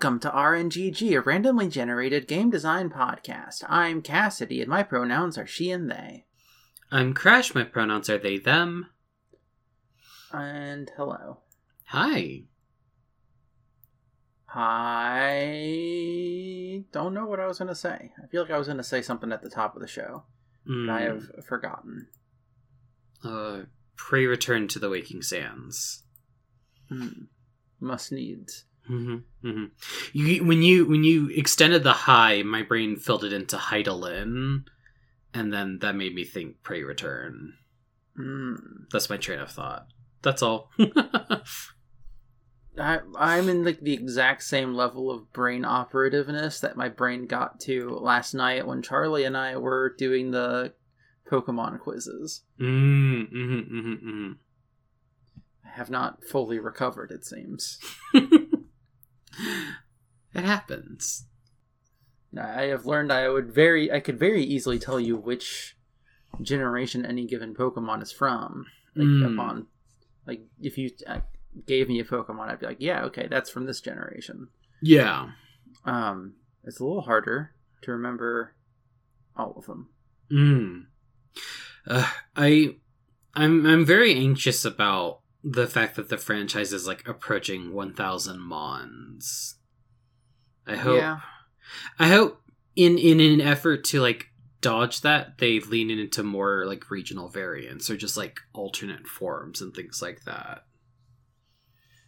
Welcome to RNGG, a randomly generated game design podcast. I'm Cassidy, and my pronouns are she and they. I'm Crash. My pronouns are they, them. And hello. Hi. I don't know what I was going to say. I feel like I was going to say something at the top of the show, but I Mm, have forgotten. uh, pray return to the waking sands. Hmm. Must needs. Hmm hmm You when you when you extended the high, my brain filled it into Hydaelyn, and then that made me think pray return. Hmm. That's my train of thought. That's all. I, I'm in like the exact same level of brain operativeness that my brain got to last night when Charlie and I were doing the Pokemon quizzes. mm, hmm hmm hmm I have not fully recovered, it seems. it happens. I have learned I would very, I could very easily tell you which generation any given Pokemon is from. Like Mm. upon, like if you uh, gave me a Pokemon, I'd be like, yeah, okay, that's from this generation. Yeah. Um, it's a little harder to remember all of them. Mm. Uh, I, I'm I'm very anxious about the fact that the franchise is like approaching 1,000 mons. I hope. Yeah. I hope in in an effort to like dodge that, they lean into more like regional variants or just like alternate forms and things like that.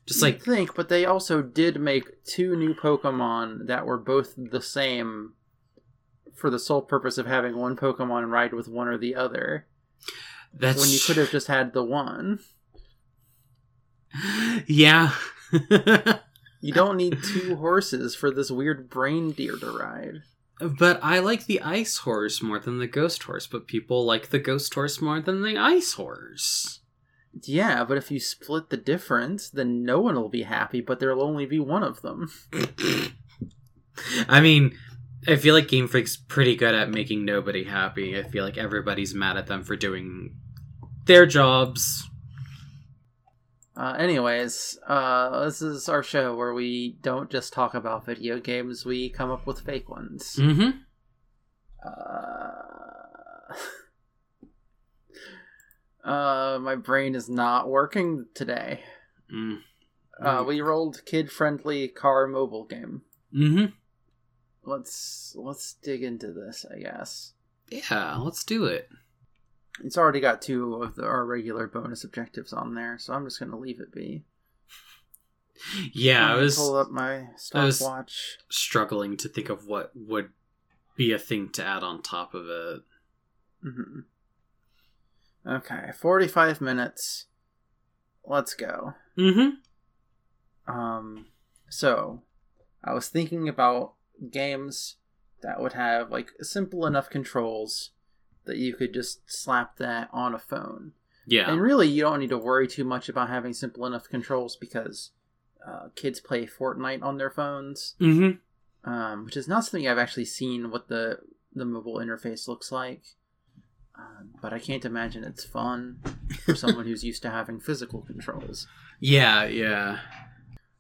Just You'd like think, but they also did make two new Pokemon that were both the same for the sole purpose of having one Pokemon ride with one or the other. that's when you could have just had the one. Yeah. You don't need two horses for this weird brain deer to ride. But I like the ice horse more than the ghost horse, but people like the ghost horse more than the ice horse. Yeah, but if you split the difference, then no one will be happy, but there'll only be one of them. I mean, I feel like Game Freak's pretty good at making nobody happy. I feel like everybody's mad at them for doing their jobs. Uh, anyways, uh, this is our show where we don't just talk about video games, we come up with fake ones. Mm-hmm. Uh, uh, my brain is not working today. Mm. Uh, we rolled kid-friendly car mobile game. Mm-hmm. Let's let's dig into this. I guess Yeah, let's do it. It's already got two of the, our regular bonus objectives on there, so I'm just gonna leave it be. Yeah, I was pull up my stopwatch. struggling to think of what would be a thing to add on top of it. hmm Okay, 45 minutes. Let's go. Mm-hmm. Um, so I was thinking about games that would have like simple enough controls that you could just slap that on a phone. Yeah. And really, you don't need to worry too much about having simple enough controls because uh, kids play Fortnite on their phones, mm-hmm. um, which is not something I've actually seen what the the mobile interface looks like. Um, but I can't imagine it's fun for someone who's used to having physical controls. Yeah, yeah.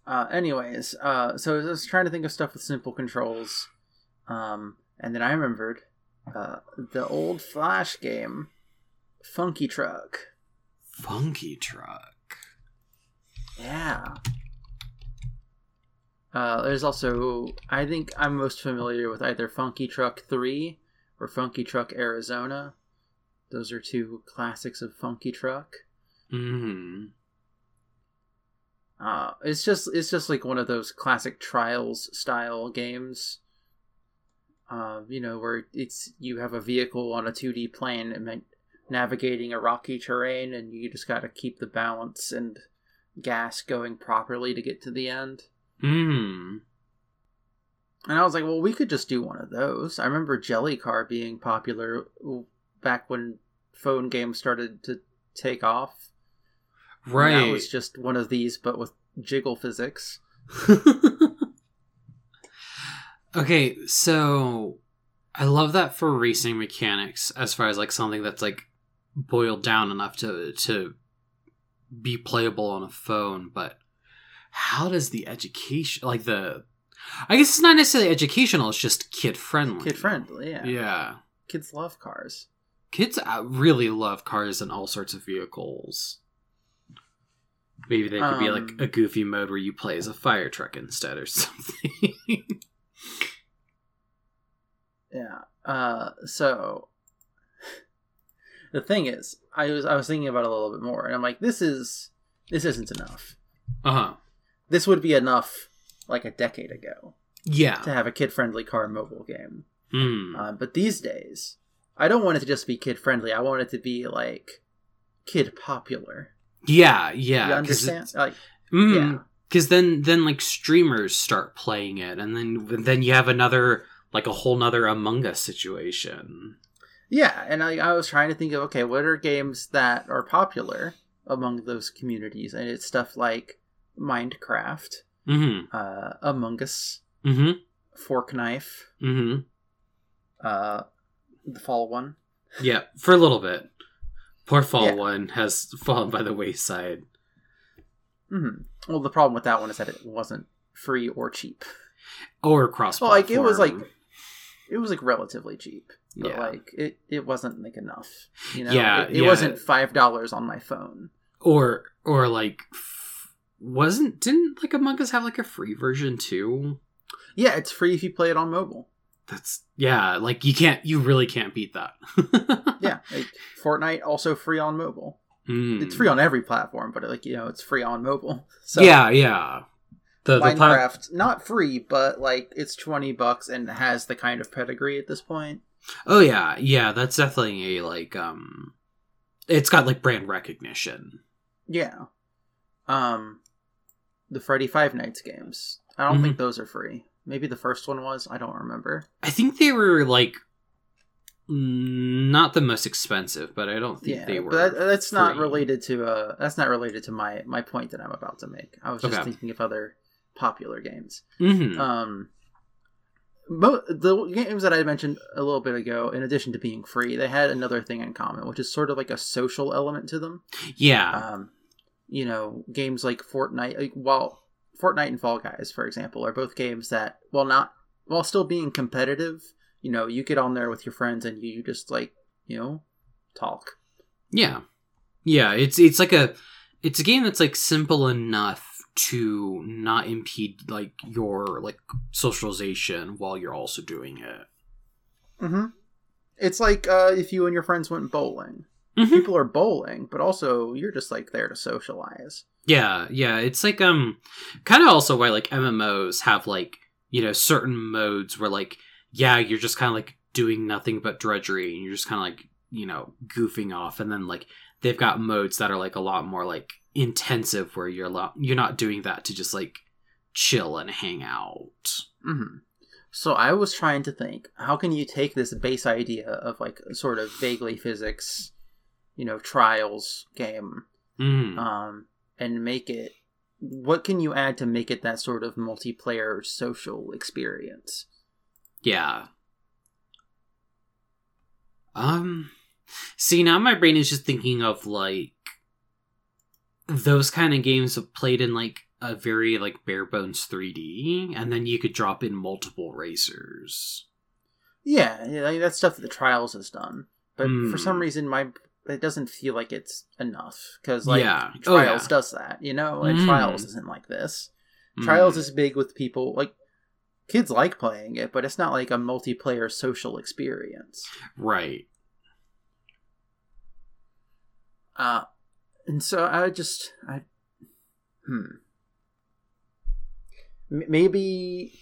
Uh, anyways, uh, so I was trying to think of stuff with simple controls, um, and then I remembered uh, the old Flash game, Funky Truck. Funky truck. Yeah. Uh, there's also, I think I'm most familiar with either Funky Truck 3 or Funky Truck Arizona. Those are two classics of Funky Truck. Mm-hmm. Uh, it's just it's just like one of those classic trials style games. Uh, you know, where it's you have a vehicle on a 2D plane and navigating a rocky terrain, and you just got to keep the balance and gas going properly to get to the end. Mm. And I was like, well, we could just do one of those. I remember Jelly Car being popular back when phone games started to take off. And Right. That was just one of these, but with jiggle physics. okay, so I love that for racing mechanics as far as like something that's like boiled down enough to to be playable on a phone, but how does the education like the I guess it's not necessarily educational. It's just kid friendly. Kid friendly, yeah. Yeah. Kids love cars. Kids uh, really love cars and all sorts of vehicles. Maybe they could be like Um, a goofy mode where you play as a fire truck instead or something. Yeah. Uh so the thing is, I was I was thinking about it a little bit more and I'm like this is this isn't enough. uh huh. This would be enough like a decade ago Yeah. to have a kid-friendly car mobile game. Mm. Um, but these days, I don't want it to just be kid-friendly. I want it to be like kid popular. yeah. Yeah. you understand? Like Mm. yeah. Because then, then like streamers start playing it, and then then you have another like a whole nother Among Us situation. Yeah, and I, I was trying to think of okay, what are games that are popular among those communities, and it's stuff like Minecraft, Mm-hmm. uh, Among Us, Mm-hmm. Fork Knife, Mm-hmm. uh, the Fall One. Yeah, for a little bit. Poor Fall Yeah. One has fallen by the wayside. hmm Well, the problem with that one is that it wasn't free or cheap. Or cross. Well, like it was like it was like relatively cheap, but yeah, like it it wasn't like enough. You know, Yeah, it, it yeah. wasn't five dollars on my phone. or or like f- wasn't didn't like Among Us have like a free version too? Yeah, it's free if you play it on mobile. That's yeah, like you can't, you really can't beat that. Yeah, like Fortnite also free on mobile. Mm. It's free on every platform, but like you know, it's free on mobile. So yeah, yeah. The the Minecraft not free, but like it's twenty bucks and has the kind of pedigree at this point. Oh yeah, yeah, that's definitely a like um it's got like brand recognition. Yeah. Um, the Freddy Five Nights games. I don't Mhm. think those are free. Maybe the first one was. I don't remember. I think they were like not the most expensive, but I don't think Yeah, they were. but that, that's not related to. Uh, that's not related to my my point that I'm about to make. I was just Okay. thinking of other popular games. Mhm. Um, mo- the games that I mentioned a little bit ago, in addition to being free, they had another thing in common, which is sort of like a social element to them. yeah. Um, you know, games like Fortnite, like, while Fortnite and Fall Guys, for example, are both games that, while not, while still being competitive, you know, you get on there with your friends and you just like, you know, talk. Yeah. Yeah, it's it's like a it's a game that's like simple enough to not impede like your like socialization while you're also doing it. Mm-hmm. It's like uh, if you and your friends went bowling. Mhm. People are bowling, but also you're just like there to socialize. Yeah, yeah, it's like um kind of also why like MMOs have like, you know, certain modes where like yeah, you're just kind of like doing nothing but drudgery and you're just kind of like, you know, goofing off and then like they've got modes that are like a lot more like intensive where you're a lot you're not doing that to just like chill and hang out. hmm So I was trying to think, how can you take this base idea of like sort of vaguely physics, you know, trials game, Mm. um, and make it? What can you add to make it that sort of multiplayer social experience? Yeah. Um see now my brain is just thinking of like those kind of games played in like a very like bare bones 3D and then you could drop in multiple racers. Yeah, yeah, like, that's stuff that the trials has done, but for some Hmm. reason, my it doesn't feel like it's enough because like Yeah. Oh, trials yeah. does that, you know, and Mm. trials isn't like this. Trials Mm. is big with people like kids like playing it, but it's not like a multiplayer social experience. right. Uh and so I just I hmm M- maybe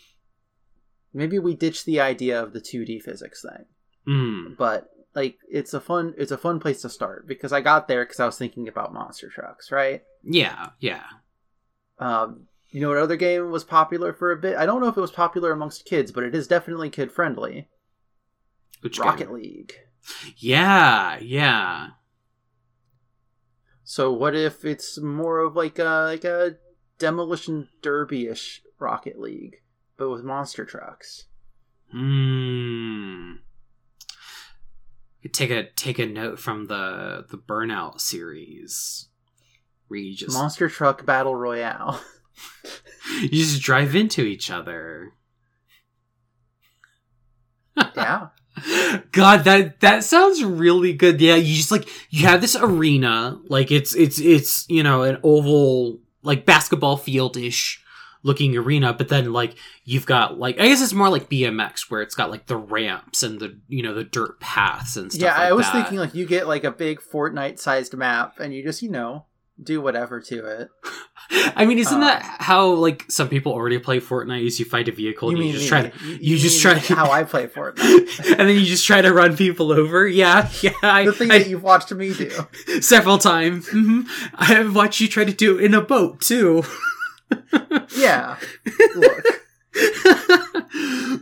maybe we ditch the idea of the 2D physics thing. Mm. But like it's a fun it's a fun place to start because I got there cuz I was thinking about monster trucks, right? Yeah, yeah. Um you know what other game was popular for a bit? I don't know if it was popular amongst kids, but it is definitely kid friendly. Which Rocket game? League. Yeah, yeah. So what if it's more of like a like a demolition derby-ish Rocket League, but with monster trucks? Hmm. Take a take a note from the the Burnout series, where you just Monster Truck Battle Royale. you just drive into each other. Yeah. God, that that sounds really good. Yeah, you just like you have this arena, like it's it's it's you know an oval like basketball field ish looking arena, but then like you've got like I guess it's more like BMX where it's got like the ramps and the you know the dirt paths and stuff. Yeah, like I was that. thinking like you get like a big Fortnite sized map and you just, you know, do whatever to it. I mean, isn't Uh, that how like some people already play Fortnite? Is you find a vehicle and you, just me. try to You, you just try to- how I play Fortnite. and then you just try to run people over. Yeah, yeah. I, the thing I- that you've watched me do. several times. hmm I have watched you try to do it in a boat too. Yeah. Look.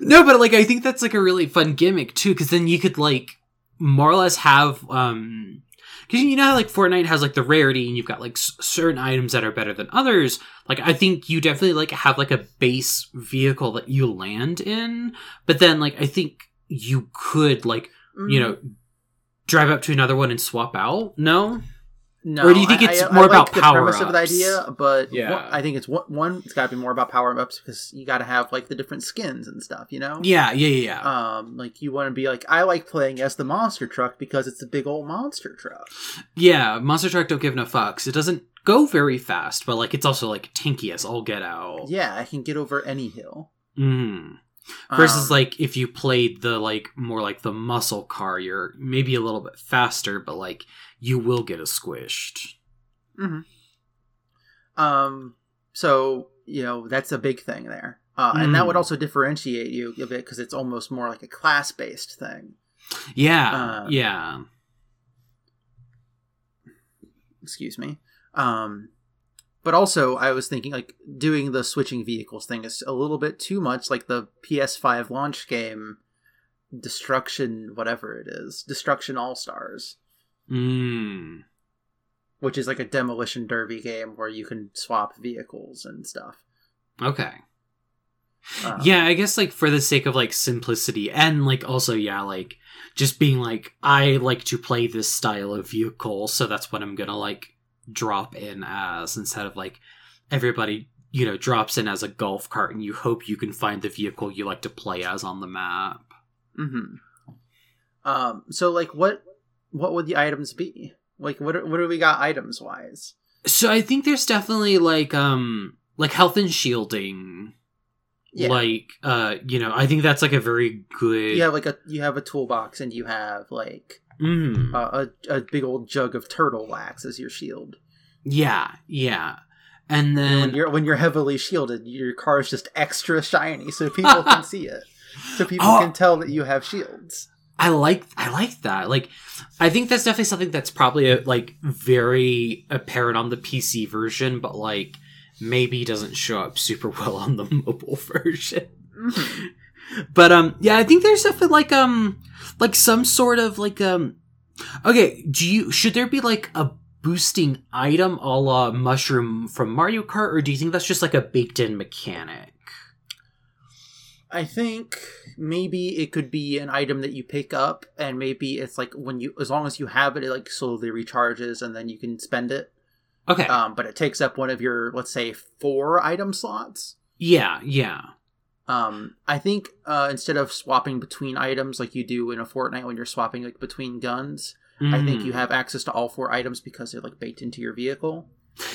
no, but like I think that's like a really fun gimmick too, because then you could like more or less have um because you know how like Fortnite has like the rarity and you've got like s- certain items that are better than others. Like I think you definitely like have like a base vehicle that you land in, but then like I think you could like you mm-hmm. know drive up to another one and swap out. No. No, Or do you think I- it's I- more I about like the premise of the idea? But Yeah. one- I think it's one, one it's got to be more about power ups because you got to have like the different skins and stuff. You know? Yeah, yeah, yeah. yeah. Um, like you want to be like I like playing as the monster truck because it's a big old monster truck. Yeah, Monster Truck don't give no fucks. It doesn't go very fast, but like it's also like tanky as all get out. Yeah, I can get over any hill. Mm. Versus Um, like if you played the like more like the muscle car, you're maybe a little bit faster, but like you will get a squished. Um, so you know that's a big thing there, uh, and that would Mm. also differentiate you a bit because it's almost more like a class based thing. Yeah, Uh, yeah. Excuse me. Um, but also I was thinking like doing the switching vehicles thing is a little bit too much like the PS5 launch game, Destruction, whatever it is, Destruction All Stars, Mm. which is like a demolition derby game where you can swap vehicles and stuff. Okay. Um, yeah, I guess like for the sake of like simplicity and like also yeah, like just being like I like to play this style of vehicle, so that's what I'm gonna like drop in as instead of like everybody you know drops in as a golf cart and you hope you can find the vehicle you like to play as on the map. Mm-hmm. Um. So, like, what what would the items be? Like, what what do we got items wise? So I think there's definitely like um like health and shielding. Yeah. Like uh you know, I think that's like a very good have like a you have a toolbox and you have like uh, a a big old jug of turtle wax as your shield. Yeah, yeah. And And then when you're when you're heavily shielded, your car is just extra shiny, so people can see it. So people Oh. can tell that you have shields. I like I like that. Like I think that's definitely something that's probably uh like very apparent on the PC version, but like maybe doesn't show up super well on the mobile version. Mhm. But um yeah, I think there's definitely like um like some sort of like um okay, do you should there be like a boosting item a la mushroom from Mario Kart, or do you think that's just like a baked in mechanic? I think maybe it could be an item that you pick up, and maybe it's like when you, as long as you have it, it like slowly recharges, and then you can spend it. Okay. Um, but it takes up one of your, let's say, four item slots. yeah, yeah. Um, I think uh, instead of swapping between items like you do in a Fortnite when you're swapping like between guns, I think Mm. you have access to all four items because they're like baked into your vehicle.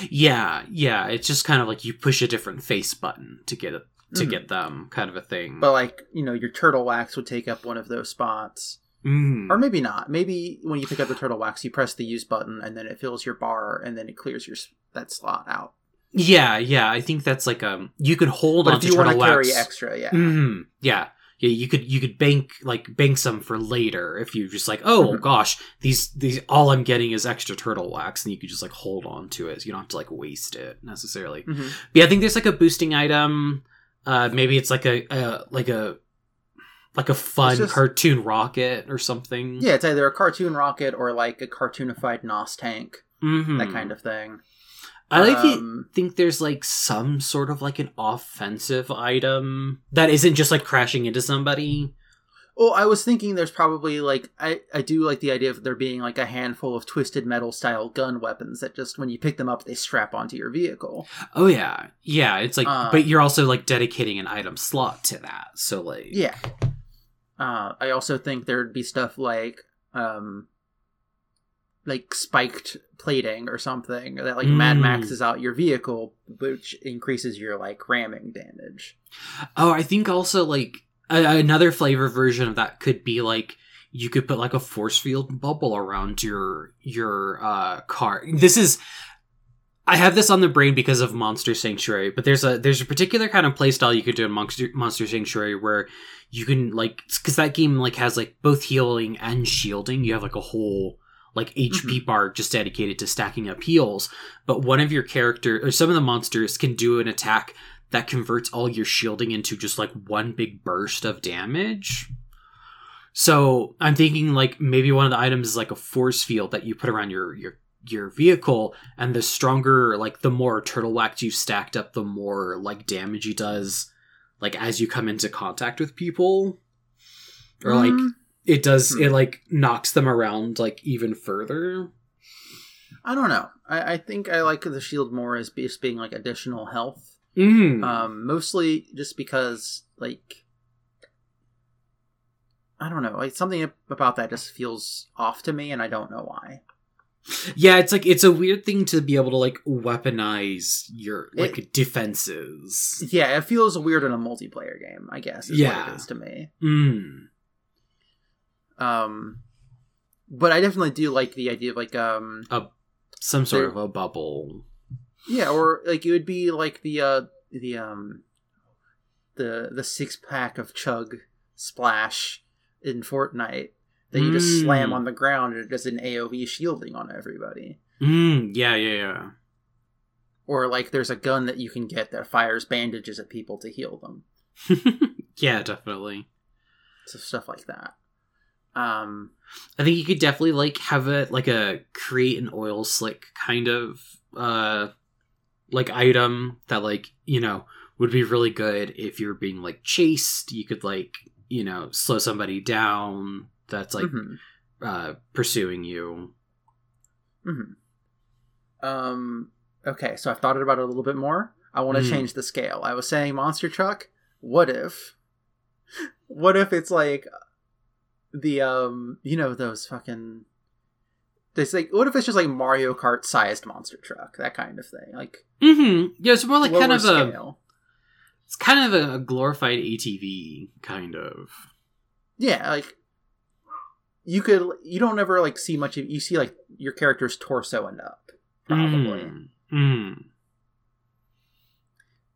Yeah, yeah. It's just kind of like you push a different face button to get it to Mhm. get them, kind of a thing. But like you know, your turtle wax would take up one of those spots, Mm. or maybe not. Maybe when you pick up the turtle wax, you press the use button and then it fills your bar and then it clears your that slot out. yeah, yeah. I think that's like um, you could hold But on if to you want turtle to carry wax. extra, yeah, Mhm, yeah, yeah. You could you could bank like bank some for later if you just like oh Mhm. gosh these these all I'm getting is extra turtle wax and you could just like hold on to it. You don't have to like waste it necessarily. Mhm. But yeah, I think there's like a boosting item. Uh, maybe it's like a, a like a like a fun just- cartoon rocket or something. yeah. It's either a cartoon rocket or like a cartoonified Nos tank, Mhm. that kind of thing. I like to Um, think there's like some sort of like an offensive item that isn't just like crashing into somebody. Well, I was thinking there's probably like I I do like the idea of there being like a handful of twisted metal style gun weapons that just when you pick them up they strap onto your vehicle. Oh yeah, yeah. It's like, Um, but you're also like dedicating an item slot to that. So like, Yeah. Uh, I also think there'd be stuff like um like spiked plating or something that like Mad Mm. Maxes out your vehicle, which increases your like ramming damage. Oh, I think also like a- another flavor version of that could be like you could put like a force field bubble around your your uh car. This is I have this on the brain because of Monster Sanctuary, but there's a there's a particular kind of playstyle you could do in Monster Monster Sanctuary where you can like because that game like has like both healing and shielding. You have like a whole like HP bar just dedicated to stacking up heals. But one of your character or some of the monsters can do an attack that converts all your shielding into just like one big burst of damage. So I'm thinking like maybe one of the items is like a force field that you put around your your your vehicle, and the stronger like the more turtle wax you stacked up, the more like damage he does, like as you come into contact with people, or like Mm, it does Hmm. it like knocks them around like even further. I don't know. I, I think I like the shield more as just being like additional health. Mm. Um, mostly just because like I don't know, like something about that just feels off to me, and I don't know why. Yeah, it's like it's a weird thing to be able to like weaponize your like It- defenses. Yeah, it feels weird in a multiplayer game. I guess is Yeah. what it is to me. Mm. Um, but I definitely do like the idea of like um a Some sort There- of a bubble. Yeah, or like it would be like the uh the um the the six pack of chug splash in Fortnite that you just Mm. slam on the ground and it does an AoE shielding on everybody. Mm, yeah, yeah, yeah. Or like there's a gun that you can get that fires bandages at people to heal them. yeah. yeah, definitely. So stuff like that. Um I think you could definitely like have a like a create an oil slick kind of uh like item that like, you know, would be really good if you're being like chased. You could like, you know, slow somebody down that's like mhm, uh pursuing you. mm-hmm. Um okay, so I've thought about it a little bit more. I want to Mm. change the scale. I was saying monster truck. What if what if it's like the um you know those fucking it's like what if it's just like Mario Kart sized monster truck, that kind of thing. Like mm-hmm. Yeah, it's more like kind of a it's kind of a glorified ATV kind of. Yeah, like you could you don't ever like see much of you see like your character's torso and up. Probably. Mm. Mm.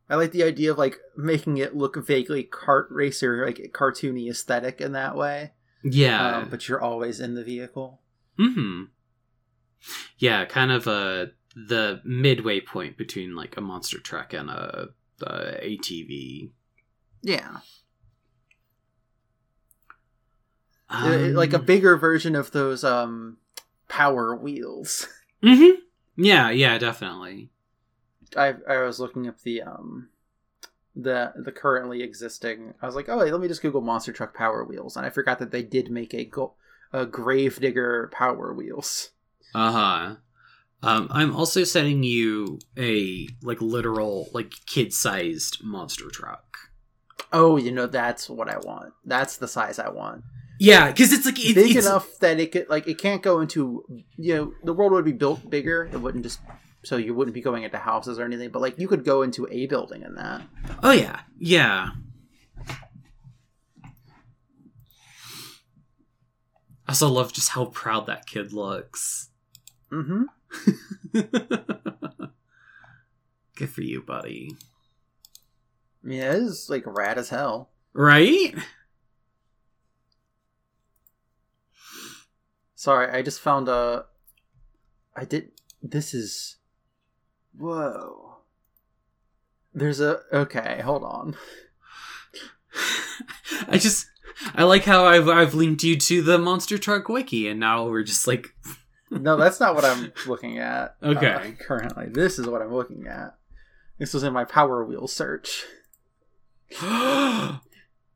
I like the idea of like making it look vaguely kart racer, like cartoony aesthetic in that way. Yeah. Um, but you're always in the vehicle. hmm Yeah, kind of a the midway point between like a monster truck and a, a ATV. Yeah, Um, Uh, like a bigger version of those um power wheels. mhm. Yeah, yeah, definitely. I I was looking up the um the the currently existing. I was like, oh, wait, let me just Google monster truck power wheels, and I forgot that they did make a go- a Gravedigger power wheels. Uh huh. Um, I'm also sending you a like literal like kid sized monster truck. Oh, you know that's what I want. That's the size I want. Yeah, because it's like it, Big it's, enough that it could like it can't go into you know the world would be built bigger. It wouldn't just so you wouldn't be going into houses or anything. But like you could go into a building in that. Oh yeah, yeah. I also love just how proud that kid looks. Mm-hmm. Good for you, buddy. Yeah, it is like rad as hell. Right? Sorry, I just found a. I did. This is. Whoa. There's a. Okay, hold on. I just I like how I've I've linked you to the Monster Truck wiki, and now we're just like, No, that's not what I'm looking at. Okay. uh, currently, this is what I'm looking at. This was in my Power Wheel search. I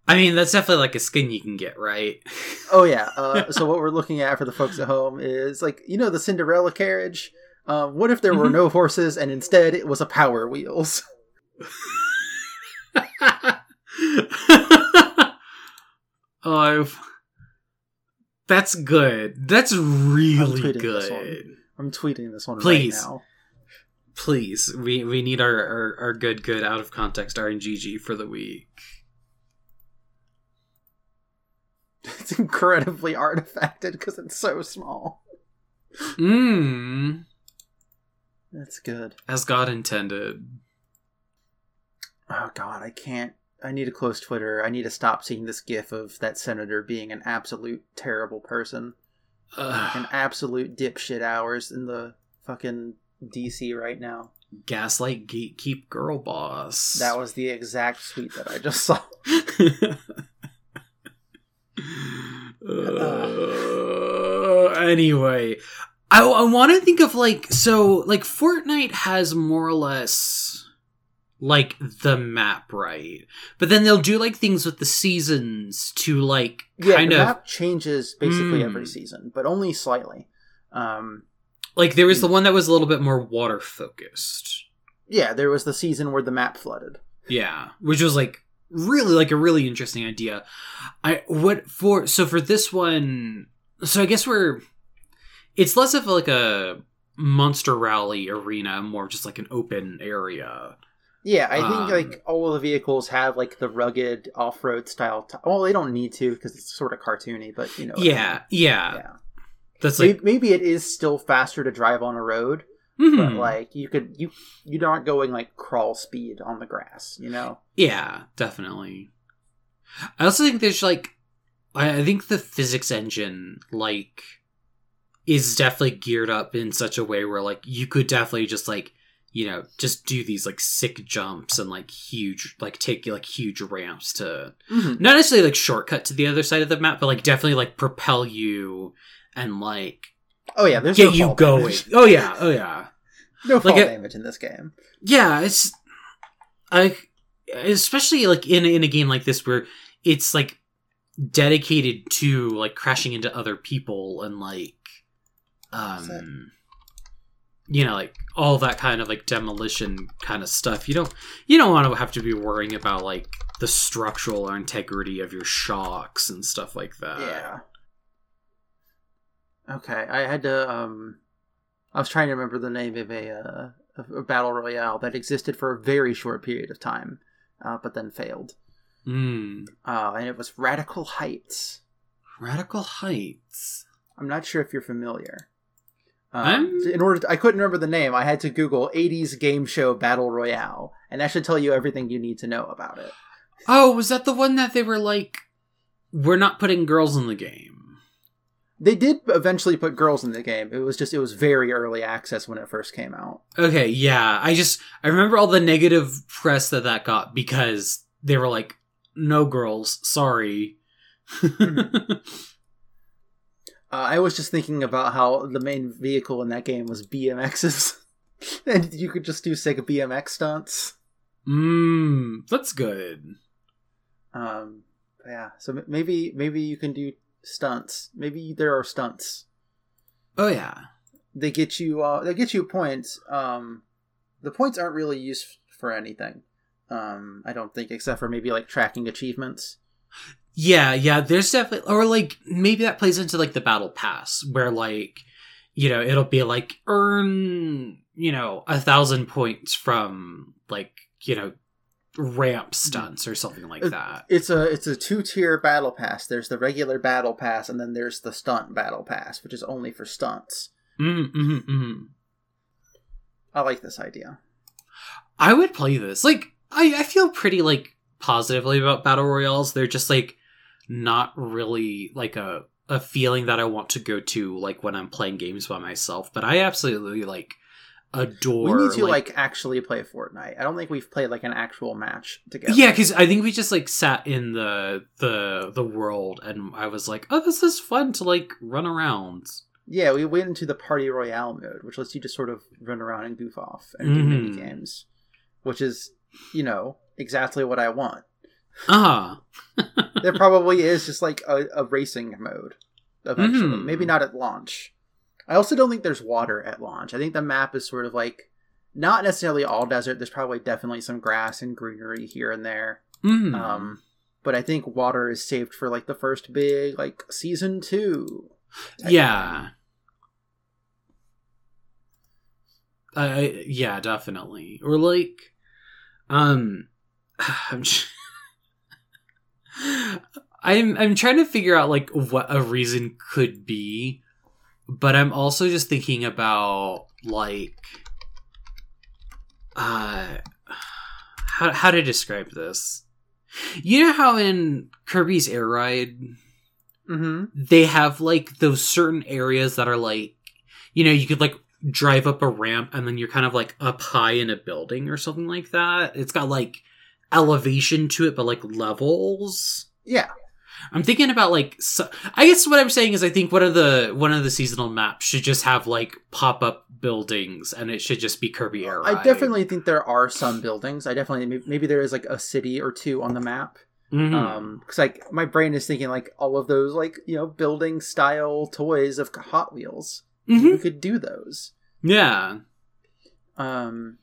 mean, that's definitely like a skin you can get, right? Oh yeah. Uh, so what we're looking at for the folks at home is like you know the Cinderella carriage. Um, what if there were Mhm. no horses and instead it was a Power Wheels? oh, I've... that's good. That's really tweeting this one. good. I'm tweeting this one Please. right now. Please, we we need our, our our good good out of context RNGG for the week. It's incredibly artifacted because it's so small. Mmm, That's good. as God intended. Oh god, I can't. I need to close Twitter. I need to stop seeing this gif of that senator being an absolute terrible person. Ugh. An absolute dipshit hours in the fucking DC right now. Gaslight gatekeep girl boss. That was the exact tweet that I just saw. Uh, anyway, I, I want to think of like so like Fortnite has more or less like the map right, but then they'll do like things with the seasons to like Yeah, kind the of map changes basically Mm. every season, but only slightly. Um, like there was the one that was a little bit more water focused. yeah, there was the season where the map flooded. Yeah, which was like really like a really interesting idea. I what for so for this one, so I guess we're it's less of like a monster rally arena, more just like an open area. Yeah, I think Um, like all of the vehicles have like the rugged off-road style. T- well, they don't need to because it's sort of cartoony, but you know. I Yeah, yeah, yeah. that's Maybe, like maybe it is still faster to drive on a road, mhm, but like you could you you're not going like crawl speed on the grass. You know. yeah, definitely. I also think there's like I think the physics engine like is definitely geared up in such a way where like you could definitely just like you know just do these like sick jumps and like huge like take like huge ramps to Mhm. not necessarily like shortcut to the other side of the map but like definitely like propel you and like Oh yeah, there's get no you going damage. oh yeah oh yeah No fall Like damage in this game. yeah it's i especially like in in a game like this where it's like dedicated to like crashing into other people and like um you know like all that kind of like demolition kind of stuff you don't you don't want to have to be worrying about like the structural integrity of your shocks and stuff like that yeah. Okay, I had to. um I was trying to remember the name of a, uh, of a battle royale that existed for a very short period of time, uh, but then failed. mm. Uh, and it was Radical Heights. radical heights I'm not sure if you're familiar. Um, in order, to, I couldn't remember the name. I had to Google '80s game show battle royale, and that should tell you everything you need to know about it. oh was that the one that they were like we're not putting girls in the game They did eventually put girls in the game. It was just it was very early access when it first came out. Okay, yeah. I just I remember all the negative press that that got because they were like, "No girls, sorry." Uh, I was just thinking about how the main vehicle in that game was BMXs, and you could just do sick BMX stunts. Mmm, that's good. Um, yeah, so maybe maybe you can do stunts. Maybe there are stunts. Oh yeah. They get you. Uh, they get you points. Um, the points aren't really used for anything. Um, I don't think, except for maybe like tracking achievements. Yeah, yeah, there's definitely or like maybe that plays into like the battle pass where like you know, it'll be like earn, you know, a thousand points from like, you know, ramp stunts or something like that. It's a it's a two tier battle pass. There's the regular battle pass, and then there's the stunt battle pass, which is only for stunts. Mm, mm, mm. I like this idea. I would play this. Like, I, I feel pretty like positively about battle royales. They're just like not really like a a feeling that I want to go to like when I'm playing games by myself. But I absolutely like adore. we need to like, actually play Fortnite. I don't think we've played like an actual match together. yeah, because I think we just like sat in the the the world, and I was like, oh, this is fun to like run around. yeah, we went into the party royale mode, which lets you just sort of run around and goof off and do Mhm. mini games, which is you know exactly what I want. Ah, there probably is just like a, a racing mode eventually. Mhm. Maybe not at launch. I also don't think there's water at launch. I think the map is sort of like not necessarily all desert. There's probably definitely some grass and greenery here and there. Mm. Um, but I think water is saved for like the first big like season two. type yeah. Uh, yeah, definitely. Or like, um, I'm. Tr- I'm I'm trying to figure out like what a reason could be, but I'm also just thinking about like, uh, how how to describe this. You know how in Kirby's Air Ride Mm-hmm. they have like those certain areas that are like you know you could like drive up a ramp and then you're kind of like up high in a building or something like that it's got like elevation to it but like levels Yeah. i'm thinking about like so, i guess what i'm saying is i think one of the one of the seasonal maps should just have like pop-up buildings and it should just be kirby air I definitely think there are some buildings. I definitely maybe there is like a city or two on the map. Mhm. Um, because like my brain is thinking like all of those like you know building style toys of Hot Wheels. Mhm. You could do those. yeah Um,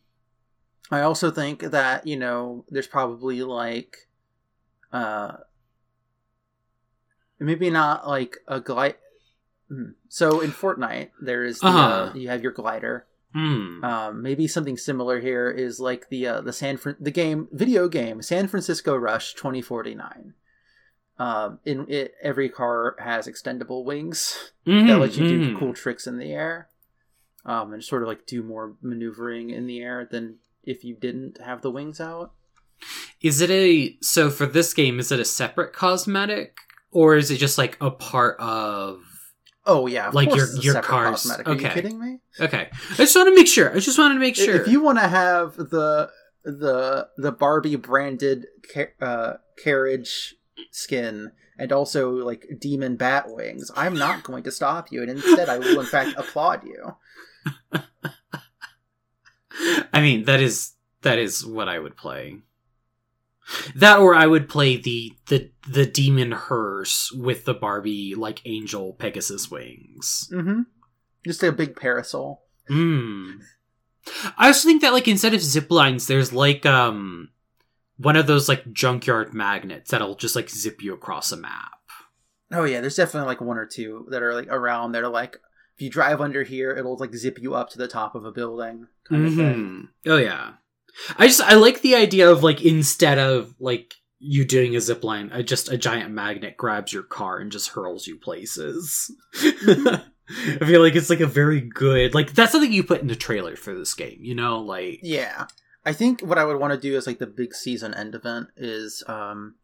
I also think that you know there's probably like, uh, maybe not like a glide. Hmm. So in Fortnite, there is the, uh Uh-huh. you have your glider. Mm. Um, maybe something similar here is like the uh, the San Fran- the game video game San Francisco Rush 2049. Um, in it, every car has extendable wings that Mhm, let you do mhm. cool tricks in the air, um, and sort of like do more maneuvering in the air than if you didn't have the wings out. Is it a so for this game? Is it a separate cosmetic, or is it just like a part of? Oh yeah, of Like your- your cars. cosmetic. Are you Okay. kidding me? Okay, I just want to make sure. I just wanted to make sure. If you want to have the the the Barbie branded ca- uh, carriage skin and also like demon bat wings, I'm not going to stop you, and instead I will in fact applaud you. I mean, that is that is what I would play. That or I would play the the the demon hearse with the Barbie like angel Pegasus wings. Mm-hmm. Just a big parasol. Hmm. I also think that like instead of zip lines, there's like um one of those like junkyard magnets that'll just like zip you across a map. Oh yeah, there's definitely like one or two that are like around that are like if you drive under here, it'll like zip you up to the top of a building. Kind of thing. Oh yeah. I just I like the idea of like instead of like you doing a zip line, uh, just a giant magnet grabs your car and just hurls you places. I feel like it's like a very good like that's something you put in the trailer for this game, you know, like Yeah. I think what I would want to do is like the big season end event is um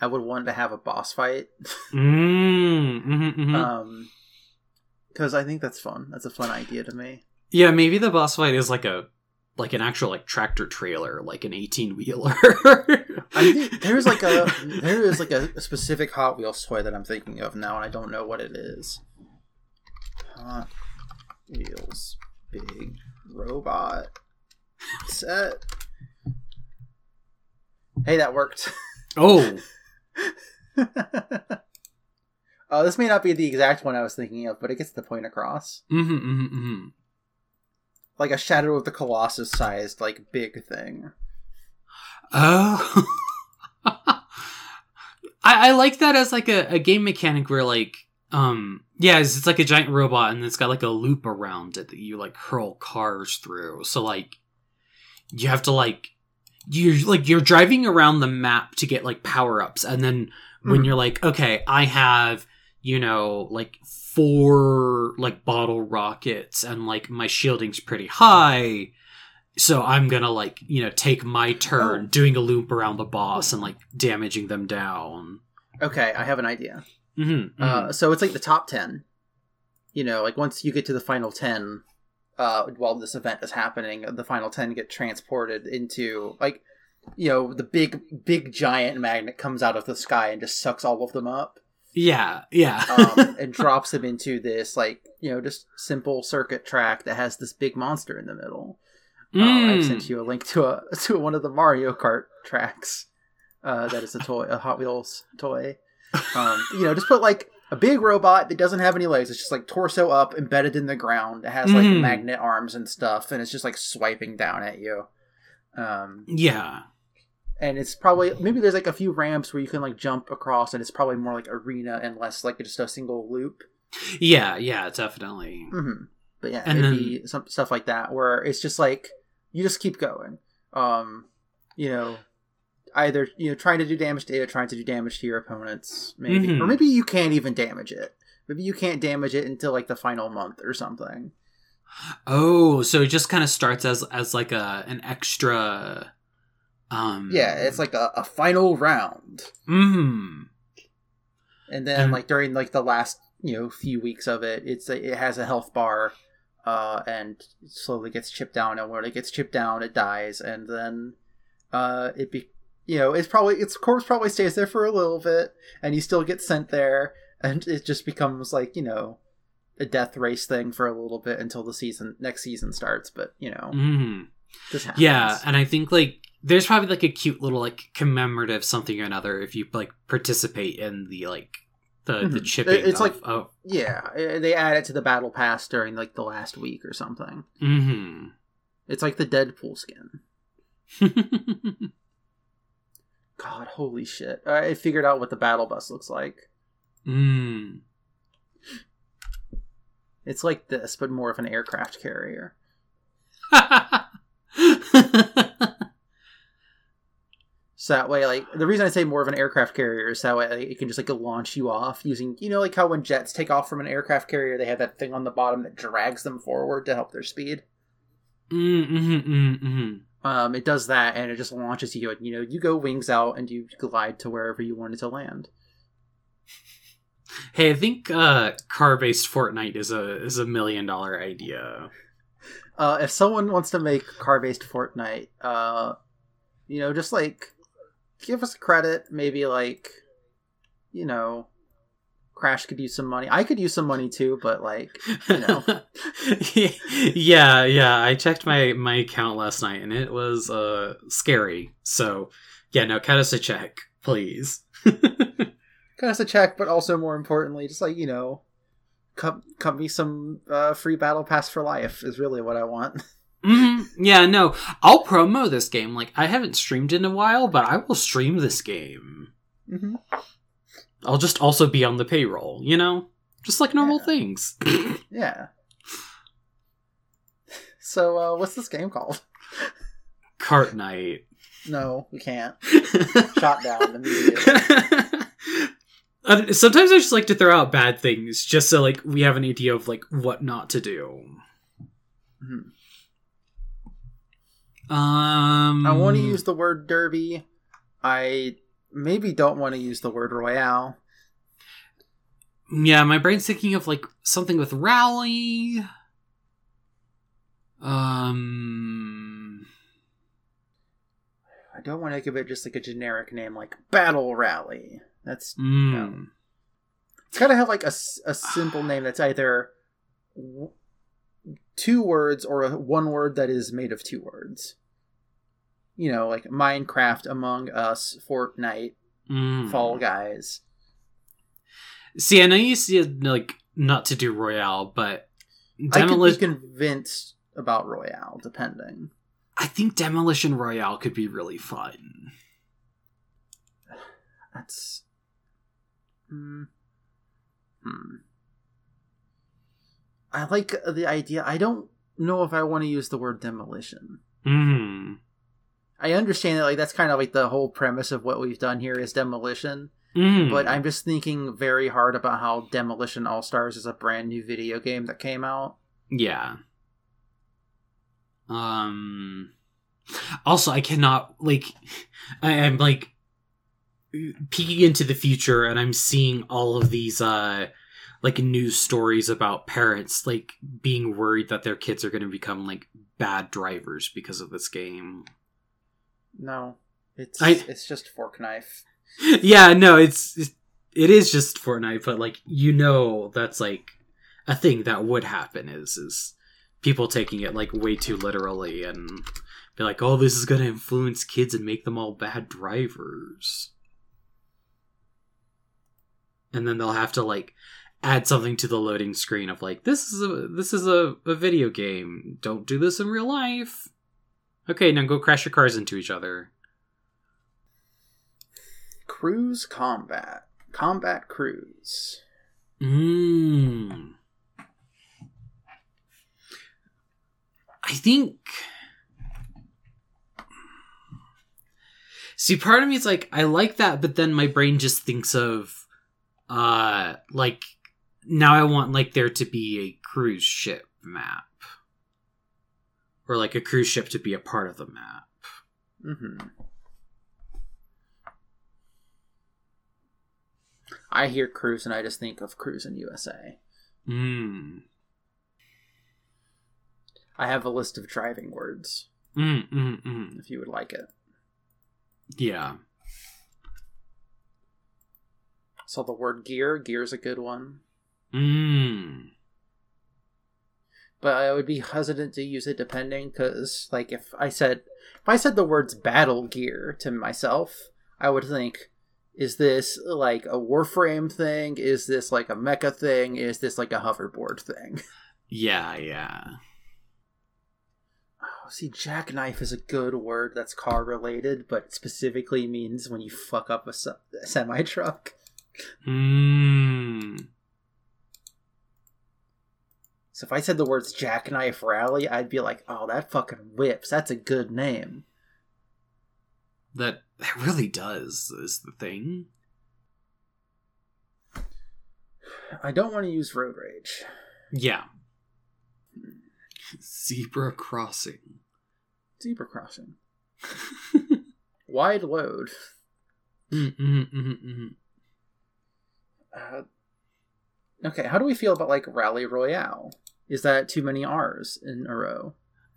I would want to have a boss fight. mm, mhm, mhm. Um because I think that's fun. That's a fun idea to me. Yeah, maybe the boss fight is like a like an actual like tractor trailer, like an eighteen wheeler. I think there's like a there is like a, a specific Hot Wheels toy that I'm thinking of now and I don't know what it is. Hot Wheels big robot set. Hey, that worked. oh, uh, this may not be the exact one I was thinking of, but it gets the point across. mm-hmm, mm-hmm, mm-hmm. Like a Shadow of the Colossus sized, like, big thing. Oh, I, I like that as like a, a game mechanic where like um yeah it's, it's like a giant robot and it's got like a loop around it that you like hurl cars through. So like you have to like you're like you're driving around the map to get like power ups and then when Mhm. you're like okay I have you know like four like bottle rockets and like my shielding's pretty high so I'm gonna like you know take my turn Oh. doing a loop around the boss and like damaging them down. Okay, I have an idea. Mm-hmm, Uh, so it's like the top 10. You know, like once you get to the final 10, uh, while this event is happening, the final 10 get transported into, like, you know, the big, big giant magnet comes out of the sky and just sucks all of them up yeah, yeah. um, and drops him into this, like, you know, just simple circuit track that has this big monster in the middle. Uh, I've Mm. sent you a link to a to one of the Mario Kart tracks. uh, that is a toy, a Hot Wheels toy. Um, you know, just put like a big robot that doesn't have any legs. It's just like torso up, embedded in the ground. It has like Mhm. magnet arms and stuff, and it's just like swiping down at you. Um, Yeah. And it's probably maybe there's like a few ramps where you can like jump across, and it's probably more like arena and less like just a single loop. Yeah, yeah, definitely. hmm But yeah, And then- be some stuff like that where it's just like you just keep going. Um, you know, either you know trying to do damage to it, trying to do damage to your opponents, maybe, Mhm. or maybe you can't even damage it. Maybe you can't damage it until like the final month or something. Oh, so it just kind of starts as as like a an extra um Yeah, it's like a, a final round, mm, and then And- like during like the last you know few weeks of it, it's a, it has a health bar. Uh, and it slowly gets chipped down, and when it gets chipped down, it dies, and then uh, it be you know it's probably its corpse probably stays there for a little bit, and you still get sent there, and it just becomes like you know a death race thing for a little bit until the season next season starts. But you know, mm. Yeah, and I think like there's probably like a cute little like commemorative something or another if you like participate in the like the the Mhm. chipping. It- it's of, like- oh, yeah, they add it to the battle pass during like the last week or something. Mm-hmm. It's like the Deadpool skin. God, holy shit! I figured out what the battle bus looks like. mm. It's like this, but more of an aircraft carrier. So that way, like the reason I say more of an aircraft carrier is that way like, it can just like launch you off using, you know, like how when jets take off from an aircraft carrier, they have that thing on the bottom that drags them forward to help their speed. mm, mm, mm, mm. Um, it does that, and it just launches you, and you know, you go wings out, and you glide to wherever you wanted to land. Hey, I think uh, car-based Fortnite is a is a million dollar idea. Uh, if someone wants to make car-based Fortnite, uh, you know, just like give us credit. Maybe like, you know, Crash could use some money. I could use some money too, but like, you know. yeah, yeah. I checked my my account last night and it was uh scary. So yeah, no, cut us a check, please. cut us a check, but also more importantly, just like you know, cut cut me some uh, free battle pass for life is really what I want. hmm Yeah, no, I'll promo this game. Like I haven't streamed in a while, but I will stream this game. hmm I'll just also be on the payroll, you know, just like normal Yeah. things. Yeah. So, uh, what's this game called? Cart night. No, we can't. Shot down immediately. Uh, Sometimes I just like to throw out bad things just so like we have an idea of like what not to do. Mhm. Um, I want to use the word derby. I maybe don't want to use the word royale. Yeah, my brain's thinking of like something with rally. Um, I don't want to give it just like a generic name like Battle Rally. That's mm, No. it's got to have like a, a simple name that's either w- two words or a one word that is made of two words. You know, like Minecraft, Among Us, Fortnite, mm. Fall Guys. See, I know you said like not to do royale, but I could be convinced about Royale, depending. I think demolition royale could be really fun. That's. Hmm. Hmm. I like the idea. I don't know if I want to use the word demolition. Mm. I understand that like that's kind of like the whole premise of what we've done here is demolition, Mm. but I'm just thinking very hard about how Demolition All Stars is a brand new video game that came out. Yeah. Um. Also, I cannot like. I am like peeking into the future, and I'm seeing all of these uh like news stories about parents like being worried that their kids are going to become like bad drivers because of this game. No, it's I- it's just fork knife. yeah, no, it's it's- it is just Fortnite, but like you know that's like a thing that would happen is is people taking it like way too literally and be like, "Oh, this is going to influence kids and make them all bad drivers." And then they'll have to like add something to the loading screen of like, "This is a this is a, a video game. Don't do this in real life." Okay, now go crash your cars into each other. Cruise combat. Combat cruise. Mmm. I think. See, part of me is like, I like that, but then my brain just thinks of, uh, like, now I want, like, there to be a cruise ship map. Or, like, a cruise ship to be a part of the map. Mm-hmm. I hear cruise and I just think of Cruis'n USA. Mmm. I have a list of driving words Mm, mm, mm. if you would like it. Yeah. So the word gear, gear's a good one. Mmm. But I would be hesitant to use it depending because like if I said if I said the words battle gear to myself, I would think is this like a warframe thing? Is this like a mecha thing? Is this like a hoverboard thing? Yeah, yeah. Oh, see, jackknife is a good word that's car related, but specifically means when you fuck up a, se- semi truck. Mmm. So if I said the words jackknife rally, I'd be like, oh, that fucking whips. That's a good name. That that really does is the thing. I don't want to use road rage. Yeah. Zebra crossing. Zebra crossing. Wide load. Mm, mm, mm, mm. Uh, okay, how do we feel about like Rally Royale? Is that too many R's in a row?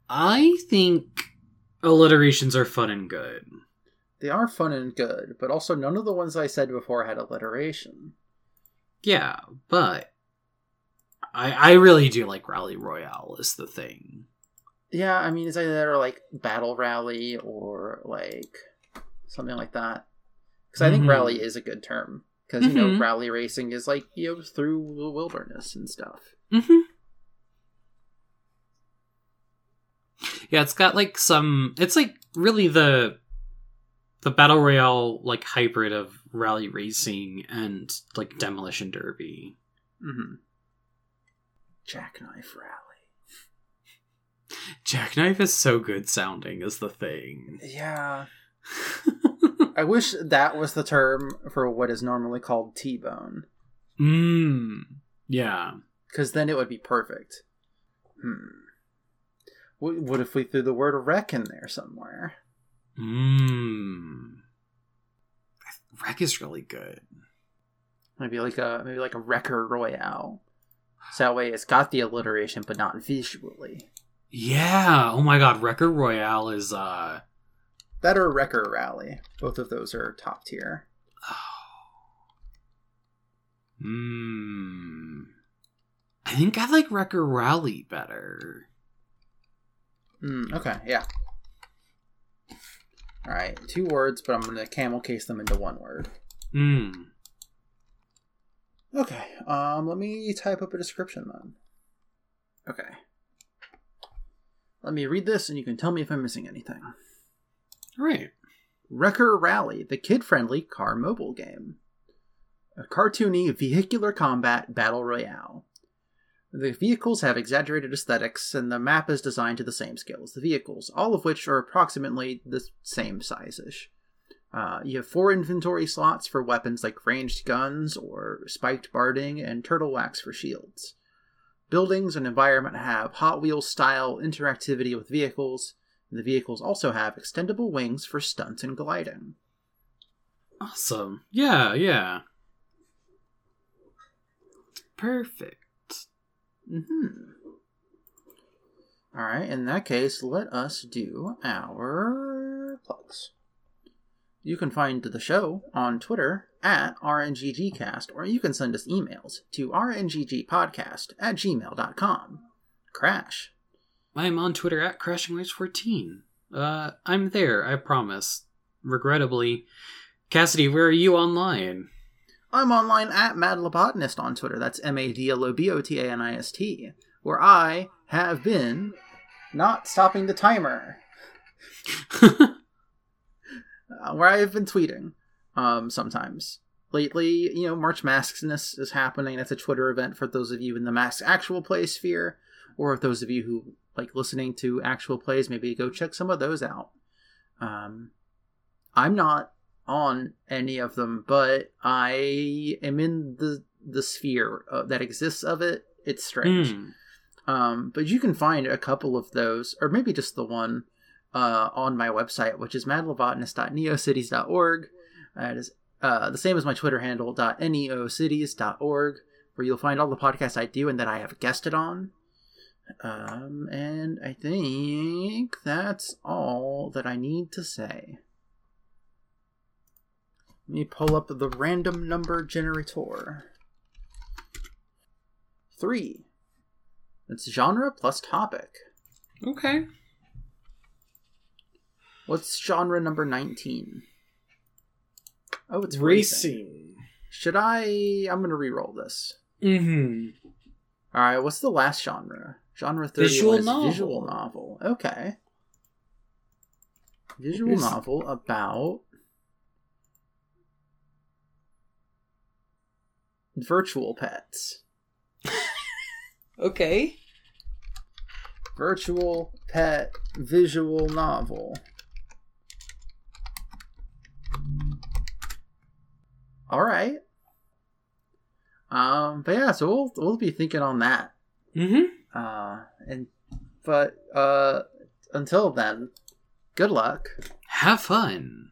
I think alliterations are fun and good. They are fun and good, but also none of the ones I said before had alliteration. Yeah, but I I really do like Rally Royale is the thing. Yeah, I mean, it's either like Battle Rally or like something like that. Because I think Mhm. rally is a good term. Because, you know, Mhm. rally racing is like, you know, through the wilderness and stuff. Mm-hmm. Yeah, it's got like some. It's like really the the battle royale like hybrid of rally racing and like demolition derby. Mm-hmm. Jackknife Rally. Jackknife is so good sounding is the thing. Yeah. I wish that was the term for what is normally called T-bone. Mmm. Yeah. Because then it would be perfect. Hmm. What, what if we threw the word wreck in there somewhere? Mmm. Wreck is really good. Maybe like a maybe like a wrecker royale. So that way it's got the alliteration but not visually. Yeah. Oh my god, Wrecker Royale is uh That or wrecker rally. Both of those are top tier. Mmm. I think I like Wrecker Rally better. Mm, okay, yeah. All right, two words, but I'm gonna camel case them into one word. Mmm. Okay, um, let me type up a description then. Okay. Let me read this and you can tell me if I'm missing anything. Right. Wrecker Rally, the kid friendly car mobile game. A cartoony vehicular combat battle royale. The vehicles have exaggerated aesthetics, and the map is designed to the same scale as the vehicles, all of which are approximately the same size ish. Uh, you have four inventory slots for weapons like ranged guns or spiked barding and turtle wax for shields. Buildings and environment have Hot Wheels style interactivity with vehicles, and the vehicles also have extendable wings for stunts and gliding. Awesome. Yeah, yeah. Perfect. Hmm All right, in that case, let us do our plugs. You can find the show on Twitter at RNGGcast, or you can send us emails to rnggpodcast at gmail.com. Crash. I'm on Twitter at CrashingWaves14. Uh, I'm there. I promise. Regrettably, Cassidy, where are you online? I'm online at Madlobotanist on Twitter. That's M A D L O B O T A N I S T, where I have been not stopping the timer, uh, where I have been tweeting um, sometimes. Lately, you know, March Masksness is happening. That's a Twitter event for those of you in the Mask Actual Play sphere, or those of you who like listening to actual plays, maybe go check some of those out. Um, I'm not on any of them, but I am in the the sphere uh, that exists of it. It's strange. Hmm. Um, but you can find a couple of those, or maybe just the one, uh, on my website, which is madlobotanist.neocities.org. That is uh, the same as my Twitter handle, .neocities.org, where you'll find all the podcasts I do and that I have guested on. Um, and I think that's all that I need to say. Let me pull up the random number generator. Three. It's genre plus topic. Okay. What's genre number 19? Oh, it's racing. Racing. Should I? I'm gonna re-roll this. Mm-hmm. All right. What's the last genre? Genre 30 Visual is novel. visual novel. Okay. Visual Is- novel about virtual pets. Okay. Virtual pet visual novel. All right. Um, but yeah, so we'll we'll be thinking on that. Mm-hmm. Uh, and but uh, until then, good luck. Have fun.